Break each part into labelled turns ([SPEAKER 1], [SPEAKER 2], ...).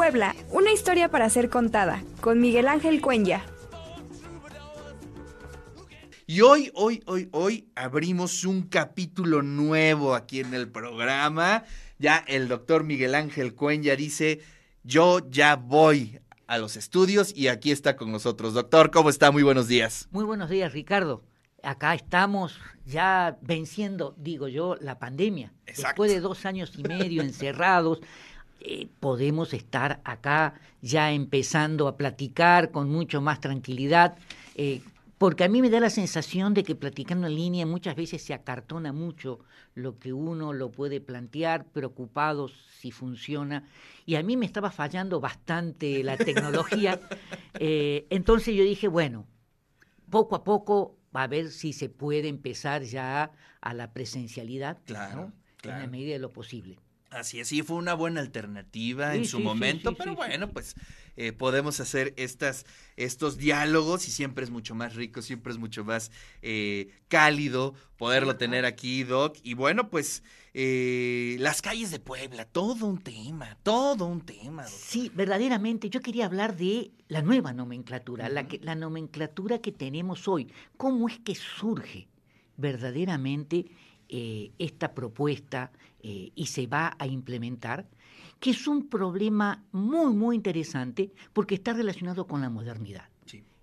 [SPEAKER 1] Puebla, una historia para ser contada, con Miguel Ángel Cuenya.
[SPEAKER 2] Y hoy, hoy, hoy, hoy abrimos un capítulo nuevo aquí en el programa. Ya el doctor Miguel Ángel Cuenya dice, yo ya voy a los estudios y aquí está con nosotros. Doctor, ¿cómo está? Muy buenos días.
[SPEAKER 3] Muy buenos días, Ricardo. Acá estamos ya venciendo, digo yo, la pandemia. Después de dos años y medio encerrados, eh, podemos estar acá ya empezando a platicar con mucho más tranquilidad. Eh, porque a mí me da la sensación de que platicando en línea muchas veces se acartona mucho lo que uno lo puede plantear, preocupados si funciona. Y a mí me estaba fallando bastante la tecnología. Eh, entonces yo dije, bueno, poco a poco va a ver si se puede empezar ya a la presencialidad, claro, en la medida de lo posible.
[SPEAKER 2] Así es, sí, fue una buena alternativa en su momento, pero bueno, pues eh, podemos hacer estas, estos diálogos y siempre es mucho más rico, siempre es mucho más eh, cálido poderlo tener aquí, Doc. Y bueno, pues eh, las calles de Puebla, todo un tema, todo un tema.
[SPEAKER 3] Sí, verdaderamente, yo quería hablar de la nueva nomenclatura, la, que, la nomenclatura que tenemos hoy. ¿Cómo es que surge verdaderamente esta propuesta? Eh, y se va a implementar, que es un problema muy, muy interesante porque está relacionado con la modernidad.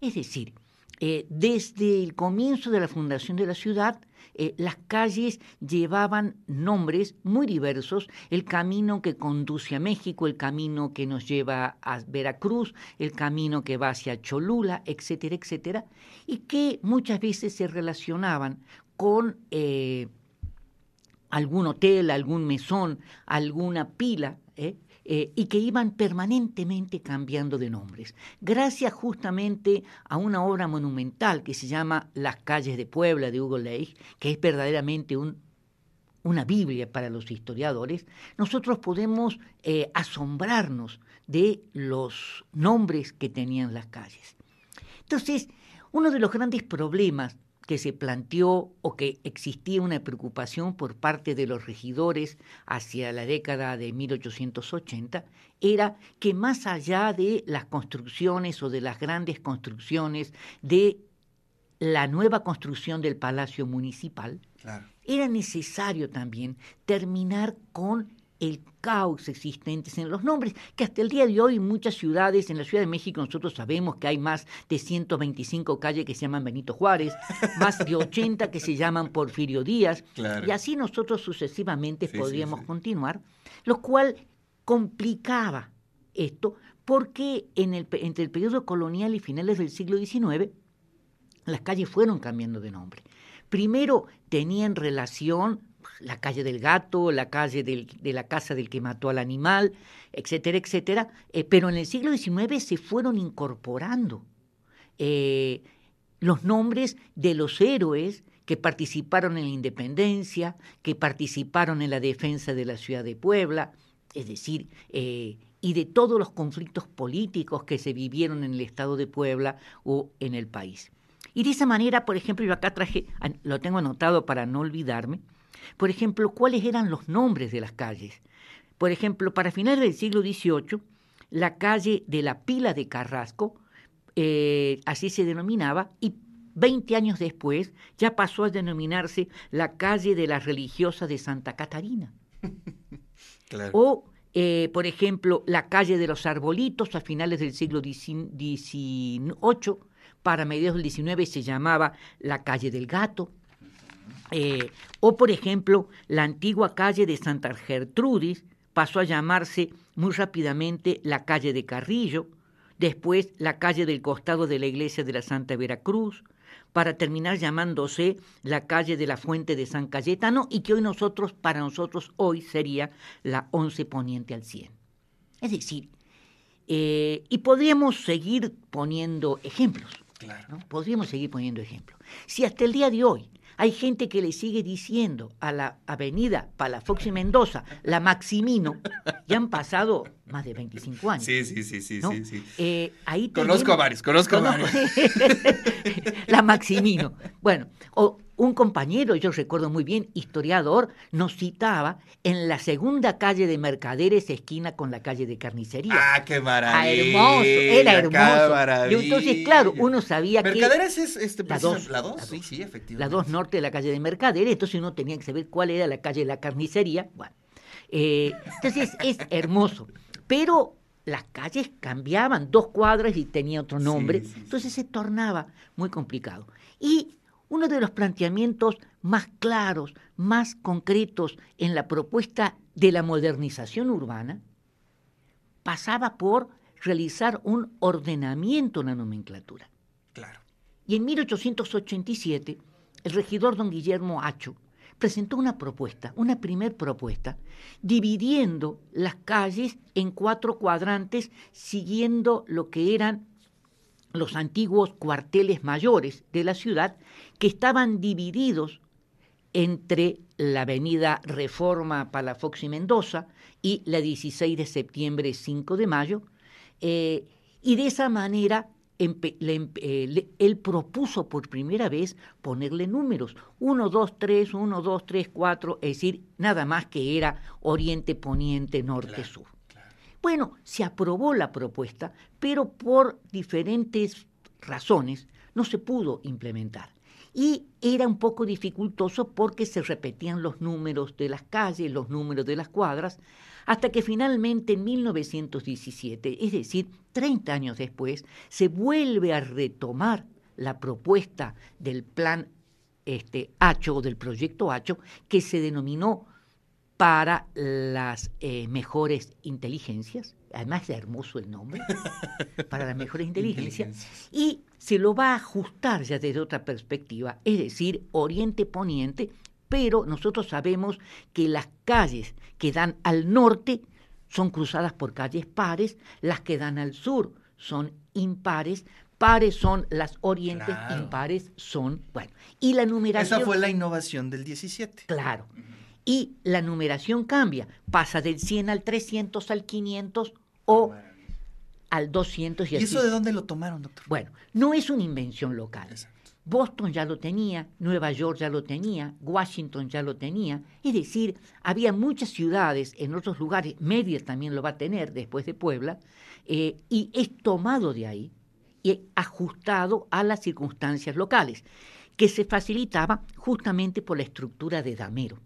[SPEAKER 3] Es decir, eh, desde el comienzo de la fundación de la ciudad, eh, las calles llevaban nombres muy diversos, el camino que conduce a México, el camino que nos lleva a Veracruz, el camino que va hacia Cholula, etcétera, etcétera, y que muchas veces se relacionaban con algún hotel, algún mesón, alguna pila, ¿eh? Eh, y que iban permanentemente cambiando de nombres. Gracias justamente a una obra monumental que se llama Las calles de Puebla de Hugo Leigh, que es verdaderamente un, una Biblia para los historiadores, nosotros podemos eh, asombrarnos de los nombres que tenían las calles. Entonces, uno de los grandes problemas que se planteó o que existía una preocupación por parte de los regidores hacia la década de 1880 era que más allá de las construcciones o de las grandes construcciones de la nueva construcción del Palacio Municipal, era necesario también terminar con el caos existentes en los nombres, que hasta el día de hoy muchas ciudades, en la Ciudad de México nosotros sabemos que hay más de 125 calles que se llaman Benito Juárez, más de 80 que se llaman Porfirio Díaz, y así nosotros sucesivamente podríamos continuar, lo cual complicaba esto porque en el, entre el periodo colonial y finales del siglo XIX, las calles fueron cambiando de nombre. Primero tenían relación la calle del gato, la calle de la casa del que mató al animal, etcétera, etcétera, eh, pero en el siglo XIX se fueron incorporando eh, los nombres de los héroes que participaron en la independencia, que participaron en la defensa de la ciudad de Puebla, es decir, eh, y de todos los conflictos políticos que se vivieron en el estado de Puebla o en el país. Y de esa manera, por ejemplo, yo acá traje, lo tengo anotado para no olvidarme, por ejemplo, cuáles eran los nombres de las calles. Por ejemplo, para finales del siglo XVIII, la calle de la Pila de Carrasco, eh, así se denominaba, y 20 años después ya pasó a denominarse la calle de las religiosas de Santa Catarina. O, eh, por ejemplo, la calle de los arbolitos a finales del siglo XVIII, para mediados del XIX se llamaba la calle del gato. Eh, o, por ejemplo, la antigua calle de Santa Gertrudis pasó a llamarse muy rápidamente la calle de Carrillo, después la calle del costado de la iglesia de la Santa Veracruz, para terminar llamándose la calle de la Fuente de San Cayetano y que hoy nosotros, para nosotros hoy sería la 11 Poniente al 100. Es decir, eh, y podríamos seguir poniendo ejemplos. Claro. Podríamos seguir poniendo ejemplos. Si hasta el día de hoy hay gente que le sigue diciendo a la avenida Palafox y Mendoza, la Maximino, ya han pasado más de 25 años.
[SPEAKER 2] Sí, sí, sí, sí, sí.
[SPEAKER 3] Eh,
[SPEAKER 2] conozco a varios, conozco a varios.
[SPEAKER 3] la Maximino. Bueno, o un compañero, yo recuerdo muy bien, historiador, nos citaba en la segunda calle de Mercaderes, esquina con la calle de Carnicería.
[SPEAKER 2] ¡Ah, qué maravilla!
[SPEAKER 3] Ah, hermoso, era hermoso. Y entonces, claro, uno sabía
[SPEAKER 2] que... ¿Mercaderes es este,
[SPEAKER 3] la 2?
[SPEAKER 2] La 2, sí, sí, efectivamente.
[SPEAKER 3] La 2 norte de la calle de Mercaderes, entonces uno tenía que saber cuál era la calle de la Carnicería. Bueno, eh, entonces es hermoso. Pero las calles cambiaban, dos cuadras y tenía otro nombre, entonces se tornaba muy complicado. Y uno de los planteamientos más claros, más concretos en la propuesta de la modernización urbana pasaba por realizar un ordenamiento en la nomenclatura.
[SPEAKER 2] Claro.
[SPEAKER 3] Y en 1887, el regidor don Guillermo Hacho presentó una propuesta, una primer propuesta, dividiendo las calles en cuatro cuadrantes, siguiendo lo que eran los antiguos cuarteles mayores de la ciudad, que estaban divididos entre la avenida Reforma Palafox y Mendoza y la 16 de septiembre 5 de mayo, eh, y de esa manera eh, él propuso por primera vez ponerle números, 1, 2, 3, 1, 2, 3, 4, es decir, nada más que era oriente, poniente, norte, sur. Bueno, se aprobó la propuesta, pero por diferentes razones no se pudo implementar. Y era un poco dificultoso porque se repetían los números de las calles, los números de las cuadras, hasta que finalmente en 1917, es decir, 30 años después, se vuelve a retomar la propuesta del plan este, Hacho o del proyecto Hacho, que se denominó para las eh, mejores inteligencias, además es hermoso el nombre, para las mejores inteligencias, y se lo va a ajustar ya desde otra perspectiva, es decir, oriente-poniente, pero nosotros sabemos que las calles que dan al norte son cruzadas por calles pares, las que dan al sur son impares, pares son las orientes, impares son, bueno, y la numeración...
[SPEAKER 2] Esa fue la innovación del 17.
[SPEAKER 3] Claro. Y la numeración cambia, pasa del 100 al 300 al 500 o al 200 y,
[SPEAKER 2] ¿Y eso de dónde lo tomaron, doctor?
[SPEAKER 3] Bueno, no es una invención local. Boston ya lo tenía, Nueva York ya lo tenía, Washington ya lo tenía. Es decir, había muchas ciudades en otros lugares, Medias también lo va a tener después de Puebla, eh, y es tomado de ahí y ajustado a las circunstancias locales, que se facilitaba justamente por la estructura de Damero.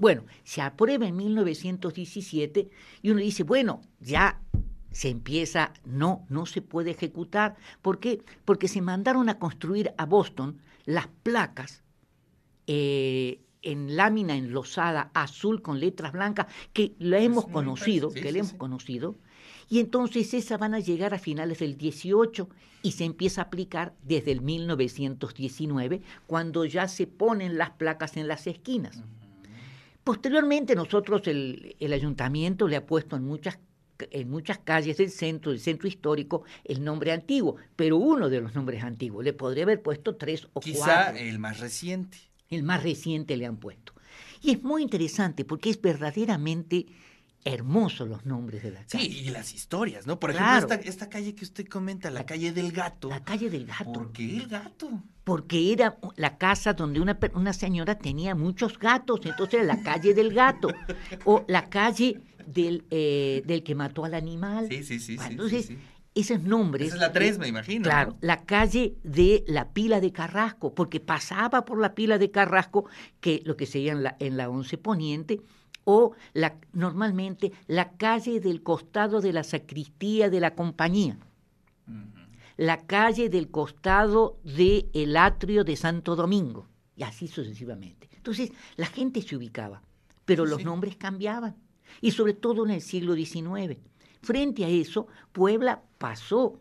[SPEAKER 3] Bueno, se aprueba en 1917 y uno dice, bueno, ya se empieza, no, no se puede ejecutar. ¿Por qué? Porque se mandaron a construir a Boston las placas eh, en lámina enlosada azul con letras blancas que la hemos conocido, que la hemos conocido, y entonces esas van a llegar a finales del 18 y se empieza a aplicar desde el 1919, cuando ya se ponen las placas en las esquinas. Posteriormente nosotros, el, el ayuntamiento le ha puesto en muchas en muchas calles del centro, del centro histórico, el nombre antiguo, pero uno de los nombres antiguos. Le podría haber puesto tres o
[SPEAKER 2] Quizá
[SPEAKER 3] cuatro.
[SPEAKER 2] el más reciente.
[SPEAKER 3] El más reciente le han puesto. Y es muy interesante porque es verdaderamente hermoso los nombres de la calle.
[SPEAKER 2] Sí, y las historias, ¿no? Por ejemplo, esta, calle que usted comenta, la, calle del gato.
[SPEAKER 3] La calle del gato.
[SPEAKER 2] ¿Por qué el gato?
[SPEAKER 3] Porque era la casa donde una, una señora tenía muchos gatos, entonces era la calle del gato. O la calle del, eh, del que mató al animal.
[SPEAKER 2] Sí, sí, sí.
[SPEAKER 3] entonces, esos nombres.
[SPEAKER 2] Esa es la 3, me imagino.
[SPEAKER 3] Claro, la calle de la pila de Carrasco, porque pasaba por la pila de Carrasco, que lo que sería en la, en la 11 Poniente, o la, normalmente la calle del costado de la sacristía de la compañía, la calle del costado del el atrio de Santo Domingo, y así sucesivamente. Entonces, la gente se ubicaba, pero los nombres cambiaban y sobre todo en el siglo XIX. Frente a eso, Puebla pasó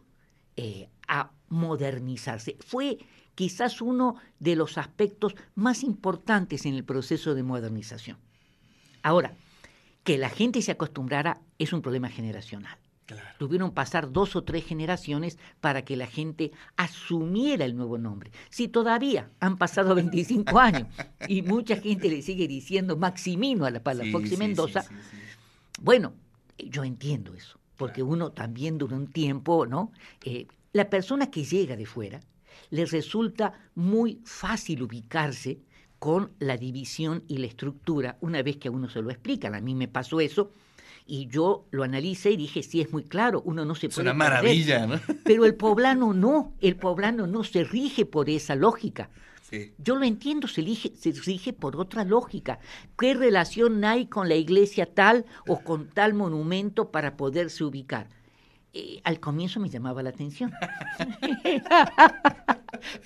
[SPEAKER 3] eh, a modernizarse. Fue quizás uno de los aspectos más importantes en el proceso de modernización. Ahora, que la gente se acostumbrara es un problema generacional. Tuvieron pasar dos o tres generaciones para que la gente asumiera el nuevo nombre. Si todavía han pasado 25 años y mucha gente le sigue diciendo Maximino a la palabra Fox y Mendoza, bueno, yo entiendo eso, porque uno también dura un tiempo, ¿no? Eh, la persona que llega de fuera les resulta muy fácil ubicarse con la división y la estructura una vez que a uno se lo explican. A mí me pasó eso y yo lo analicé y dije, sí, es muy claro, uno no se
[SPEAKER 2] Es
[SPEAKER 3] puede
[SPEAKER 2] una maravilla, ¿no?
[SPEAKER 3] Pero el poblano no, el poblano no se rige por esa lógica.
[SPEAKER 2] Sí.
[SPEAKER 3] Yo lo entiendo, se, elige- se rige por otra lógica. ¿Qué relación hay con la iglesia tal o con tal monumento para poderse ubicar? Eh, al comienzo me llamaba la atención.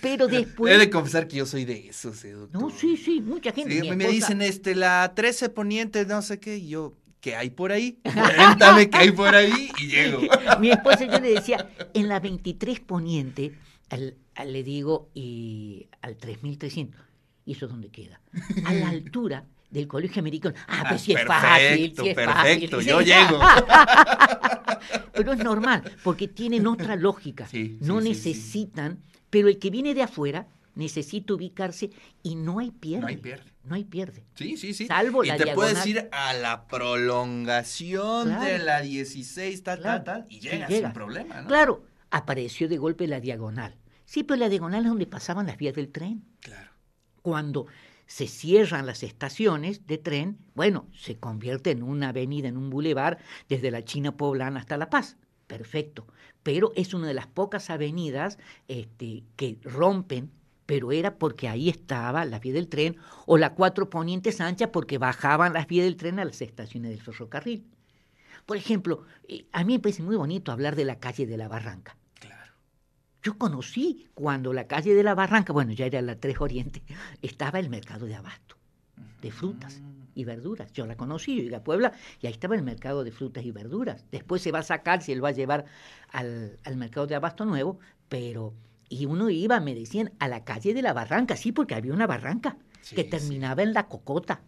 [SPEAKER 3] Pero después...
[SPEAKER 2] He de confesar que yo soy de esos, eh.
[SPEAKER 3] No, sí, sí, mucha gente.
[SPEAKER 2] Sí, me
[SPEAKER 3] esposa-
[SPEAKER 2] dicen, este, la 13 poniente, no sé qué, y yo, ¿qué hay por ahí? Cuéntame qué hay por ahí, y llego.
[SPEAKER 3] Mi esposa yo le decía, en la 23 poniente, al- al- le digo, y al 3300, ¿y eso dónde queda? A la altura del colegio americano. Ah, pues sí es fácil,
[SPEAKER 2] perfecto,
[SPEAKER 3] sí es
[SPEAKER 2] perfecto,
[SPEAKER 3] fácil.
[SPEAKER 2] yo llego.
[SPEAKER 3] Pero es normal, porque tienen otra lógica.
[SPEAKER 2] Sí,
[SPEAKER 3] no
[SPEAKER 2] sí, sí, sí.
[SPEAKER 3] necesitan, pero el que viene de afuera necesita ubicarse y no hay pierde.
[SPEAKER 2] No hay pierde.
[SPEAKER 3] No hay pierde.
[SPEAKER 2] Sí, sí, sí.
[SPEAKER 3] Salvo
[SPEAKER 2] y
[SPEAKER 3] la
[SPEAKER 2] te puedes
[SPEAKER 3] diagonal.
[SPEAKER 2] ir a la prolongación
[SPEAKER 3] Claro.
[SPEAKER 2] de la 16, tal,
[SPEAKER 3] Claro,
[SPEAKER 2] tal, tal, y llegas
[SPEAKER 3] llega.
[SPEAKER 2] sin problema, ¿no?
[SPEAKER 3] Claro, apareció de golpe la diagonal. Sí, pero la diagonal es donde pasaban las vías del tren.
[SPEAKER 2] Claro.
[SPEAKER 3] cuando se cierran las estaciones de tren, bueno, se convierte en una avenida, en un bulevar, desde la China poblana hasta La Paz. Perfecto. Pero es una de las pocas avenidas este, que rompen, pero era porque ahí estaba la vía del tren, o la cuatro ponientes ancha porque bajaban las vías del tren a las estaciones del ferrocarril. Por ejemplo, eh, a mí me parece muy bonito hablar de la calle de la Barranca. Yo conocí cuando la calle de la Barranca, bueno, ya era la Tres Oriente, estaba el mercado de abasto, de frutas y verduras. Yo la conocí, yo llegué a Puebla y ahí estaba el mercado de frutas y verduras. Después se va a sacar, se lo va a llevar al, al mercado de abasto nuevo, pero... Y uno iba, me decían, a la calle de la Barranca, sí, porque había una barranca
[SPEAKER 2] Sí,
[SPEAKER 3] que
[SPEAKER 2] sí.
[SPEAKER 3] terminaba en la Cocota,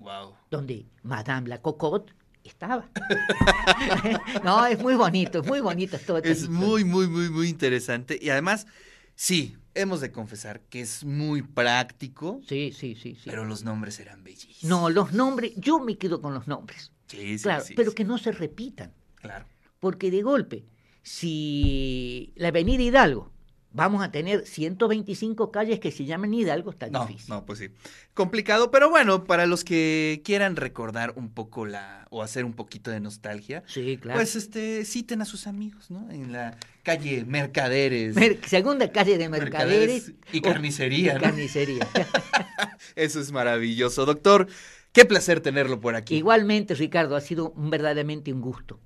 [SPEAKER 2] Wow.
[SPEAKER 3] donde Madame la Cocotte estaba. no, es muy bonito, es muy bonito todo.
[SPEAKER 2] Es muy, muy, muy, muy interesante. Y además, sí, hemos de confesar que es muy práctico,
[SPEAKER 3] Sí, sí, sí, sí.
[SPEAKER 2] pero los nombres eran bellísimos.
[SPEAKER 3] No, los nombres, yo me quedo con los nombres.
[SPEAKER 2] Sí, sí,
[SPEAKER 3] claro,
[SPEAKER 2] sí,
[SPEAKER 3] pero que no se repitan.
[SPEAKER 2] Claro.
[SPEAKER 3] Porque de golpe, si la avenida Hidalgo, vamos a tener 125 calles que se llamen Hidalgo, está
[SPEAKER 2] No,
[SPEAKER 3] difícil.
[SPEAKER 2] no, pues sí. Complicado, pero bueno, para los que quieran recordar un poco la, o hacer un poquito de nostalgia,
[SPEAKER 3] Sí, claro.
[SPEAKER 2] pues este, citen a sus amigos, ¿no? En la calle Mercaderes.
[SPEAKER 3] Mer- segunda calle de Mercaderes.
[SPEAKER 2] y
[SPEAKER 3] o-
[SPEAKER 2] carnicería, ¿no?
[SPEAKER 3] carnicería.
[SPEAKER 2] Eso es maravilloso. Doctor, qué placer tenerlo por aquí.
[SPEAKER 3] Igualmente, Ricardo, ha sido verdaderamente un gusto.